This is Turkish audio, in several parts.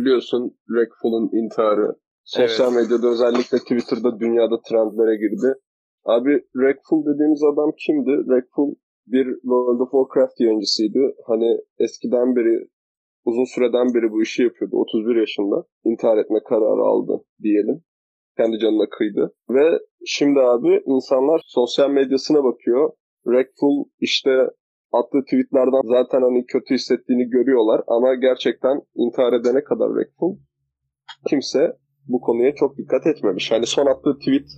Biliyorsun Rackfall'un intiharı. Sosyal evet. medyada özellikle Twitter'da dünyada trendlere girdi. Abi Rackfall dediğimiz adam kimdi? Rackfall bir World of Warcraft yayıncısıydı. Hani eskiden beri uzun süreden beri bu işi yapıyordu. 31 yaşında intihar etme kararı aldı diyelim. Kendi canına kıydı. Ve şimdi abi insanlar sosyal medyasına bakıyor. Rackful işte attığı tweetlerden zaten hani kötü hissettiğini görüyorlar ama gerçekten intihar edene kadar Rackful kimse bu konuya çok dikkat etmemiş. Hani son attığı tweet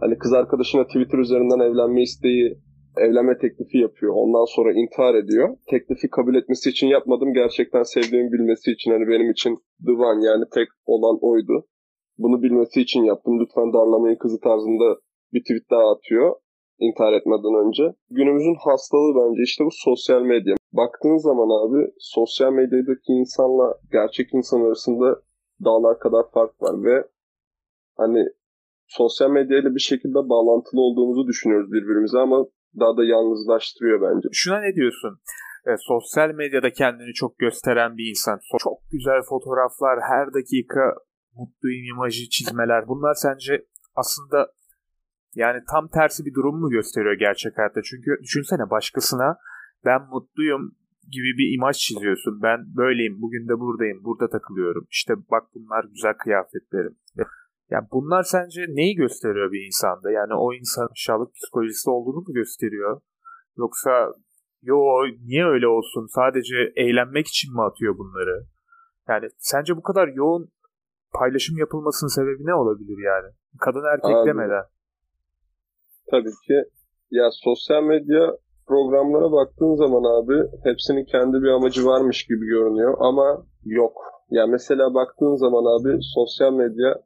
hani kız arkadaşına Twitter üzerinden evlenme isteği evlenme teklifi yapıyor. Ondan sonra intihar ediyor. Teklifi kabul etmesi için yapmadım. Gerçekten sevdiğimi bilmesi için hani benim için one yani tek olan oydu. Bunu bilmesi için yaptım. Lütfen darlamayın kızı tarzında bir tweet daha atıyor intihar etmeden önce. Günümüzün hastalığı bence işte bu sosyal medya. Baktığın zaman abi sosyal medyadaki insanla gerçek insan arasında dağlar kadar fark var ve hani sosyal medyayla bir şekilde bağlantılı olduğumuzu düşünüyoruz birbirimize ama daha da yalnızlaştırıyor bence. Şuna ne diyorsun? E, sosyal medyada kendini çok gösteren bir insan. Çok güzel fotoğraflar, her dakika mutluyum imajı çizmeler. Bunlar sence aslında yani tam tersi bir durum mu gösteriyor gerçek hayatta? Çünkü düşünsene başkasına ben mutluyum gibi bir imaj çiziyorsun. Ben böyleyim, bugün de buradayım, burada takılıyorum. İşte bak bunlar güzel kıyafetlerim. Yani bunlar sence neyi gösteriyor bir insanda? Yani o insan aşağılık psikolojisi olduğunu mu gösteriyor? Yoksa yo niye öyle olsun? Sadece eğlenmek için mi atıyor bunları? Yani sence bu kadar yoğun paylaşım yapılmasının sebebi ne olabilir yani? Kadın erkek Abi, demeden. Tabii ki. Ya sosyal medya programlara baktığın zaman abi hepsinin kendi bir amacı varmış gibi görünüyor ama yok. Ya mesela baktığın zaman abi sosyal medya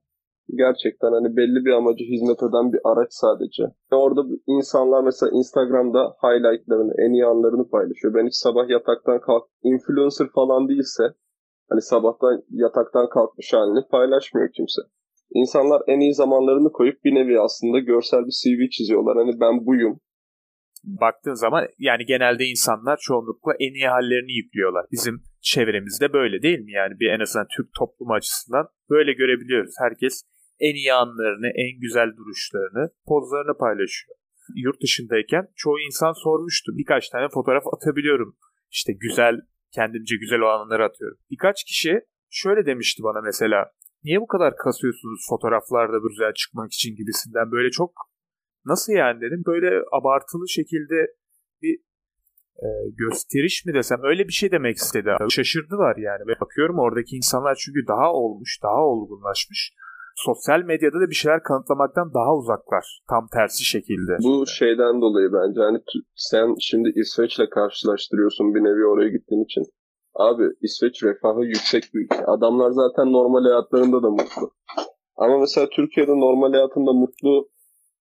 gerçekten hani belli bir amacı hizmet eden bir araç sadece. Orada insanlar mesela Instagram'da highlightlarını, en iyi anlarını paylaşıyor. Ben hiç sabah yataktan kalk, influencer falan değilse hani sabahtan yataktan kalkmış halini paylaşmıyor kimse. İnsanlar en iyi zamanlarını koyup bir nevi aslında görsel bir CV çiziyorlar. Hani ben buyum, baktığın zaman yani genelde insanlar çoğunlukla en iyi hallerini yüklüyorlar. Bizim çevremizde böyle değil mi? Yani bir en azından Türk toplumu açısından böyle görebiliyoruz. Herkes en iyi anlarını, en güzel duruşlarını, pozlarını paylaşıyor. Yurt dışındayken çoğu insan sormuştu. Birkaç tane fotoğraf atabiliyorum. İşte güzel, kendimce güzel olanları atıyorum. Birkaç kişi şöyle demişti bana mesela. Niye bu kadar kasıyorsunuz fotoğraflarda güzel çıkmak için gibisinden böyle çok nasıl yani dedim böyle abartılı şekilde bir e, gösteriş mi desem öyle bir şey demek istedi. Şaşırdılar yani ve bakıyorum oradaki insanlar çünkü daha olmuş, daha olgunlaşmış sosyal medyada da bir şeyler kanıtlamaktan daha uzaklar. Tam tersi şekilde. Bu şeyden dolayı bence hani sen şimdi İsveç'le karşılaştırıyorsun bir nevi oraya gittiğin için. Abi İsveç refahı yüksek bir ülke. Adamlar zaten normal hayatlarında da mutlu. Ama mesela Türkiye'de normal hayatında mutlu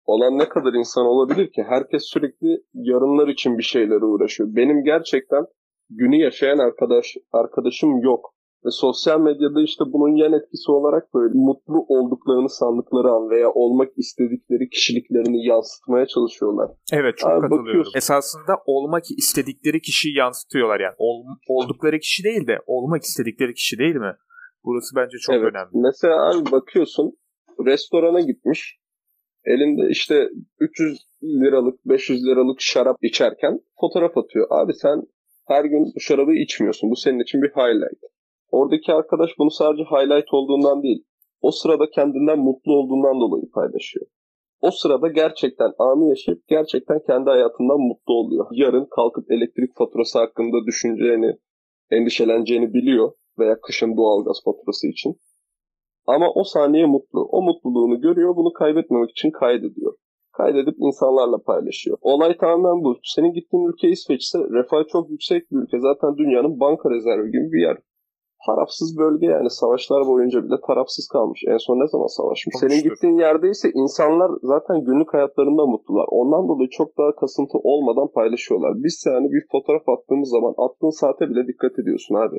olan ne kadar insan olabilir ki? Herkes sürekli yarınlar için bir şeylere uğraşıyor. Benim gerçekten günü yaşayan arkadaş arkadaşım yok. Ve sosyal medyada işte bunun yan etkisi olarak böyle mutlu olduklarını sandıkları an veya olmak istedikleri kişiliklerini yansıtmaya çalışıyorlar. Evet çok Abi katılıyorum. Bakıyorsun. Esasında olmak istedikleri kişiyi yansıtıyorlar yani. Ol, oldukları kişi değil de olmak istedikleri kişi değil mi? Burası bence çok evet. önemli. Mesela abi bakıyorsun restorana gitmiş. Elinde işte 300 liralık 500 liralık şarap içerken fotoğraf atıyor. Abi sen her gün bu şarabı içmiyorsun. Bu senin için bir highlight. Oradaki arkadaş bunu sadece highlight olduğundan değil, o sırada kendinden mutlu olduğundan dolayı paylaşıyor. O sırada gerçekten anı yaşayıp gerçekten kendi hayatından mutlu oluyor. Yarın kalkıp elektrik faturası hakkında düşüneceğini, endişeleneceğini biliyor veya kışın doğalgaz faturası için. Ama o saniye mutlu. O mutluluğunu görüyor, bunu kaybetmemek için kaydediyor. Kaydedip insanlarla paylaşıyor. Olay tamamen bu. Senin gittiğin ülke İsveç ise refah çok yüksek bir ülke. Zaten dünyanın banka rezervi gibi bir yer tarafsız bölge yani savaşlar boyunca bile tarafsız kalmış. En son ne zaman savaşmış? Senin gittiğin yerde ise insanlar zaten günlük hayatlarında mutlular. Ondan dolayı çok daha kasıntı olmadan paylaşıyorlar. Biz yani bir fotoğraf attığımız zaman attığın saate bile dikkat ediyorsun abi.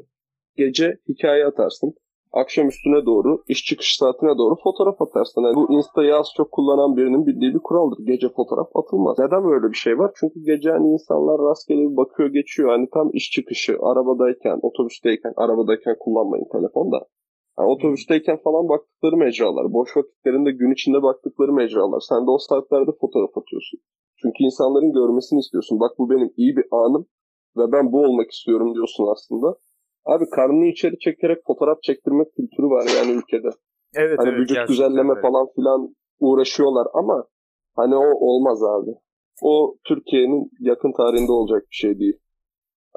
Gece hikaye atarsın akşam üstüne doğru, iş çıkış saatine doğru fotoğraf atarsın. Yani bu Insta'yı az çok kullanan birinin bildiği bir kuraldır. Gece fotoğraf atılmaz. Neden böyle bir şey var? Çünkü gece hani insanlar rastgele bir bakıyor geçiyor. Hani tam iş çıkışı, arabadayken, otobüsteyken, arabadayken kullanmayın telefon da. Yani otobüsteyken falan baktıkları mecralar. Boş vakitlerinde gün içinde baktıkları mecralar. Sen de o saatlerde fotoğraf atıyorsun. Çünkü insanların görmesini istiyorsun. Bak bu benim iyi bir anım ve ben bu olmak istiyorum diyorsun aslında. Abi karnını içeri çekerek fotoğraf çektirmek kültürü var yani ülkede. Evet, hani evet, vücut düzenleme öyle. falan filan uğraşıyorlar ama hani o olmaz abi. O Türkiye'nin yakın tarihinde olacak bir şey değil.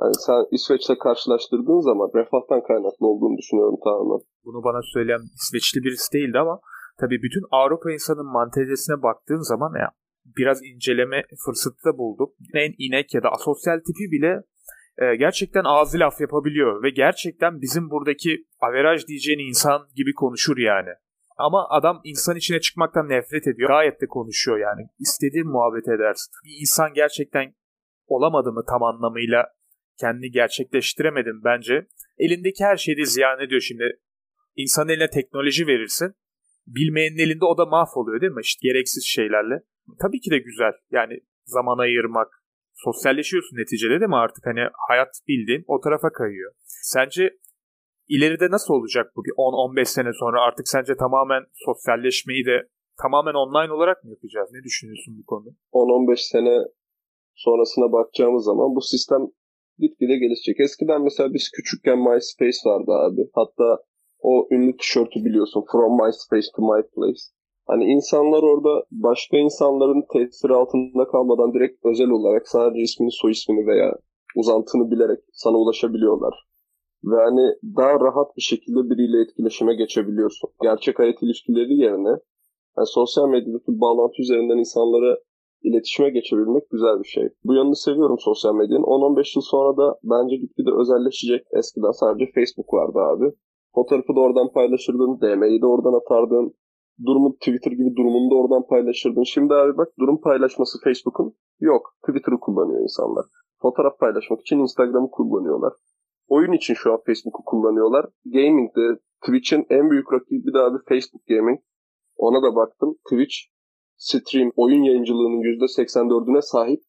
Yani sen İsveç'le karşılaştırdığın zaman refahtan kaynaklı olduğunu düşünüyorum tamamen. Bunu bana söyleyen İsveçli birisi değildi ama tabii bütün Avrupa insanın mantalitesine baktığın zaman ya biraz inceleme fırsatı da buldum. En inek ya da asosyal tipi bile e, gerçekten ağzı laf yapabiliyor ve gerçekten bizim buradaki averaj diyeceğin insan gibi konuşur yani. Ama adam insan içine çıkmaktan nefret ediyor. Gayet de konuşuyor yani. İstediğin muhabbet edersin. Bir insan gerçekten olamadı mı tam anlamıyla kendini gerçekleştiremedim bence. Elindeki her şeyi de ziyan ediyor şimdi. İnsan eline teknoloji verirsin. Bilmeyenin elinde o da mahvoluyor değil mi? İşte gereksiz şeylerle. Tabii ki de güzel. Yani zaman ayırmak. Sosyalleşiyorsun neticede değil mi artık? Hani hayat bildiğin o tarafa kayıyor. Sence ileride nasıl olacak bu? Bir 10-15 sene sonra artık sence tamamen sosyalleşmeyi de tamamen online olarak mı yapacağız? Ne düşünüyorsun bu konuda? 10-15 sene sonrasına bakacağımız zaman bu sistem gitgide gelişecek. Eskiden mesela biz küçükken MySpace vardı abi. Hatta o ünlü tişörtü biliyorsun. From MySpace to My Place. Hani insanlar orada başka insanların tesiri altında kalmadan direkt özel olarak sadece ismini, soy ismini veya uzantını bilerek sana ulaşabiliyorlar. Ve hani daha rahat bir şekilde biriyle etkileşime geçebiliyorsun. Gerçek hayat ilişkileri yerine yani sosyal medyadaki bağlantı üzerinden insanlara iletişime geçebilmek güzel bir şey. Bu yanını seviyorum sosyal medyanın. 10-15 yıl sonra da bence gitgide özelleşecek. Eskiden sadece Facebook vardı abi. Fotoğrafı da oradan paylaşırdın, DM'yi de oradan atardın. Durumu Twitter gibi durumunu da oradan paylaşırdın. Şimdi abi bak durum paylaşması Facebook'un yok. Twitter'ı kullanıyor insanlar. Fotoğraf paylaşmak için Instagram'ı kullanıyorlar. Oyun için şu an Facebook'u kullanıyorlar. Gaming'de Twitch'in en büyük rakibi de abi Facebook Gaming. Ona da baktım. Twitch stream oyun yayıncılığının %84'üne sahip.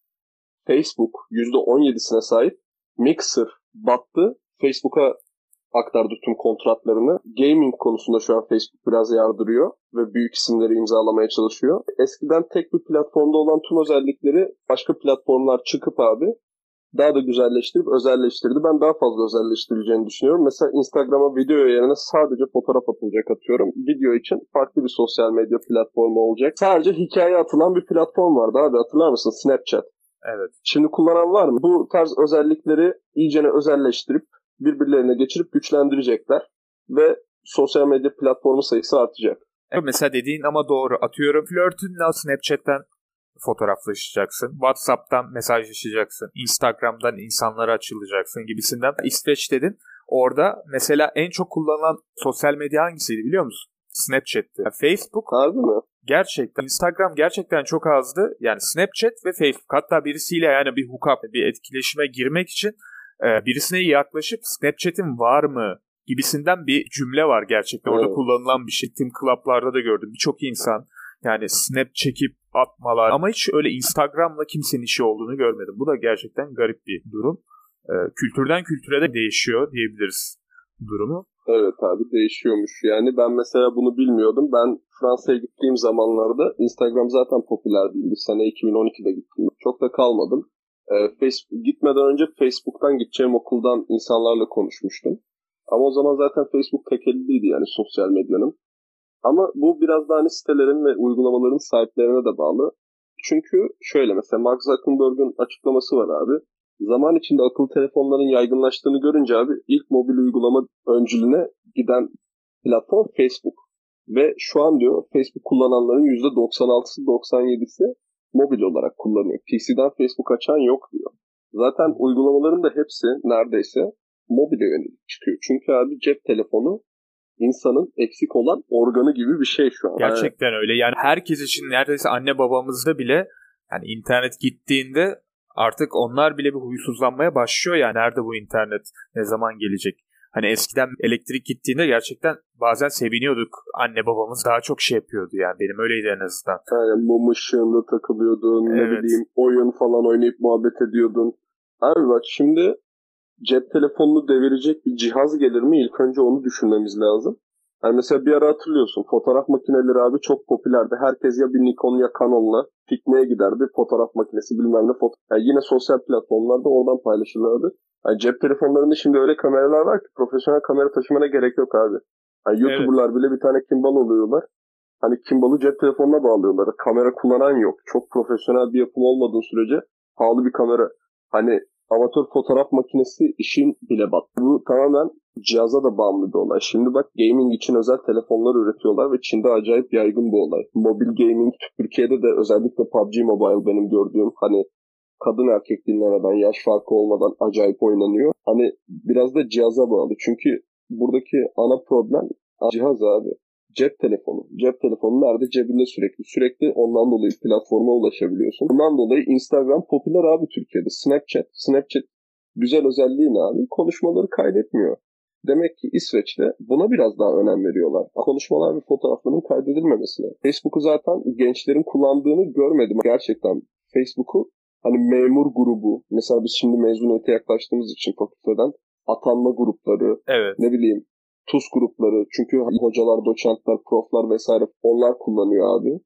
Facebook %17'sine sahip. Mixer battı. Facebook'a aktardı tüm kontratlarını. Gaming konusunda şu an Facebook biraz yardırıyor ve büyük isimleri imzalamaya çalışıyor. Eskiden tek bir platformda olan tüm özellikleri başka platformlar çıkıp abi daha da güzelleştirip özelleştirdi. Ben daha fazla özelleştirileceğini düşünüyorum. Mesela Instagram'a video yerine sadece fotoğraf atılacak atıyorum. Video için farklı bir sosyal medya platformu olacak. Sadece hikaye atılan bir platform vardı abi hatırlar mısın? Snapchat. Evet. Şimdi kullanan var mı? Bu tarz özellikleri iyicene özelleştirip birbirlerine geçirip güçlendirecekler ve sosyal medya platformu sayısı artacak. Evet, mesela dediğin ama doğru. Atıyorum flörtünle Snapchat'ten fotoğraflaşacaksın. WhatsApp'tan mesajlaşacaksın. Instagram'dan insanlara açılacaksın gibisinden. İsveç dedin. Orada mesela en çok kullanılan sosyal medya hangisiydi biliyor musun? Snapchat'ti. Yani Facebook Harbi mi? gerçekten Instagram gerçekten çok azdı. Yani Snapchat ve Facebook. Hatta birisiyle yani bir hookup, bir etkileşime girmek için e, birisine yaklaşıp Snapchat'in var mı gibisinden bir cümle var gerçekten. Orada Evet. kullanılan bir şey. Tim Club'larda da gördüm. Birçok insan yani snap çekip atmalar. Ama hiç öyle Instagram'la kimsenin işi olduğunu görmedim. Bu da gerçekten garip bir durum. Ee, kültürden kültüre de değişiyor diyebiliriz durumu. Evet abi değişiyormuş. Yani ben mesela bunu bilmiyordum. Ben Fransa'ya gittiğim zamanlarda Instagram zaten popüler değildi. Sene 2012'de gittim. Çok da kalmadım. Ee, Facebook, gitmeden önce Facebook'tan gideceğim okuldan insanlarla konuşmuştum. Ama o zaman zaten Facebook tek elliydi yani sosyal medyanın. Ama bu biraz da hani sitelerin ve uygulamaların sahiplerine de bağlı. Çünkü şöyle mesela Mark Zuckerberg'ün açıklaması var abi. Zaman içinde akıllı telefonların yaygınlaştığını görünce abi ilk mobil uygulama öncülüğüne giden platform Facebook. Ve şu an diyor Facebook kullananların %96'sı 97'si mobil olarak kullanıyor. PC'den Facebook açan yok diyor. Zaten uygulamaların da hepsi neredeyse mobile yönelik çıkıyor. Çünkü abi cep telefonu insanın eksik olan organı gibi bir şey şu an. Gerçekten öyle. Yani herkes için neredeyse anne babamızda bile yani internet gittiğinde artık onlar bile bir huysuzlanmaya başlıyor yani nerede bu internet ne zaman gelecek hani eskiden elektrik gittiğinde gerçekten bazen seviniyorduk anne babamız daha çok şey yapıyordu yani benim öyleydi en azından Yani mum ışığında takılıyordun ne Evet. bileyim oyun falan oynayıp muhabbet ediyordun. Abi bak şimdi cep telefonunu devirecek bir cihaz gelir mi ilk önce onu düşünmemiz lazım. Yani mesela bir ara hatırlıyorsun fotoğraf makineleri abi çok popülerdi. Herkes ya bir Nikon ya Canon'la pikniğe giderdi. Fotoğraf makinesi bilmem ne. Foto yani yine sosyal platformlarda oradan paylaşırlardı. Yani cep telefonlarında şimdi öyle kameralar var ki profesyonel kamera taşımana gerek yok abi. Yani YouTuber'lar evet. bile bir tane kimbal oluyorlar. Hani kimbalı cep telefonuna bağlıyorlar. Kamera kullanan yok. Çok profesyonel bir yapım olmadığı sürece pahalı bir kamera. Hani amatör fotoğraf makinesi işin bile bak. Bu tamamen cihaza da bağımlı bir olay. Şimdi bak gaming için özel telefonlar üretiyorlar ve Çin'de acayip yaygın bu olay. Mobil gaming Türkiye'de de özellikle PUBG Mobile benim gördüğüm hani kadın erkek dinlemeden, yaş farkı olmadan acayip oynanıyor. Hani biraz da cihaza bağlı. Çünkü buradaki ana problem cihaz abi. Cep telefonu. Cep telefonu nerede? Cebinde sürekli. Sürekli ondan dolayı platforma ulaşabiliyorsun. Bundan dolayı Instagram popüler abi Türkiye'de. Snapchat. Snapchat güzel özelliği ne abi? Konuşmaları kaydetmiyor. Demek ki İsveç'te buna biraz daha önem veriyorlar. Konuşmalar ve fotoğrafların kaydedilmemesine. Facebook'u zaten gençlerin kullandığını görmedim. Gerçekten Facebook'u hani memur grubu, mesela biz şimdi mezuniyete yaklaştığımız için fakülteden atanma grupları, evet. ne bileyim TUS grupları, çünkü hocalar, doçentler, proflar vesaire onlar kullanıyor abi.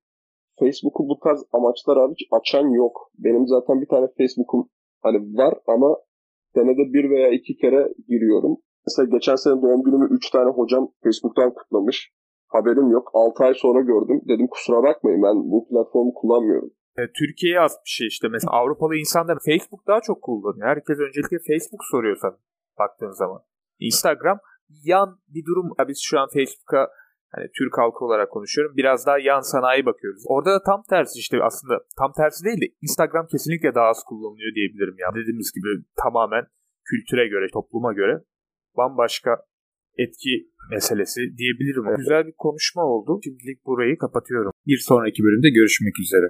Facebook'u bu tarz amaçlar hariç açan yok. Benim zaten bir tane Facebook'um hani var ama senede bir veya iki kere giriyorum. Mesela geçen sene doğum günümü 3 tane hocam Facebook'tan kutlamış. Haberim yok. 6 ay sonra gördüm. Dedim kusura bakmayın ben bu platformu kullanmıyorum. E, Türkiye'ye az bir şey işte. Mesela Avrupalı insanlar Facebook daha çok kullanıyor. Herkes öncelikle Facebook soruyor sana baktığın zaman. Instagram yan bir durum. Biz şu an Facebook'a hani Türk halkı olarak konuşuyorum. Biraz daha yan sanayi bakıyoruz. Orada da tam tersi işte aslında tam tersi değil de Instagram kesinlikle daha az kullanılıyor diyebilirim ya. Dediğimiz gibi tamamen kültüre göre, topluma göre bambaşka etki meselesi diyebilirim. Güzel bir konuşma oldu. Şimdilik burayı kapatıyorum. Bir sonraki bölümde görüşmek üzere.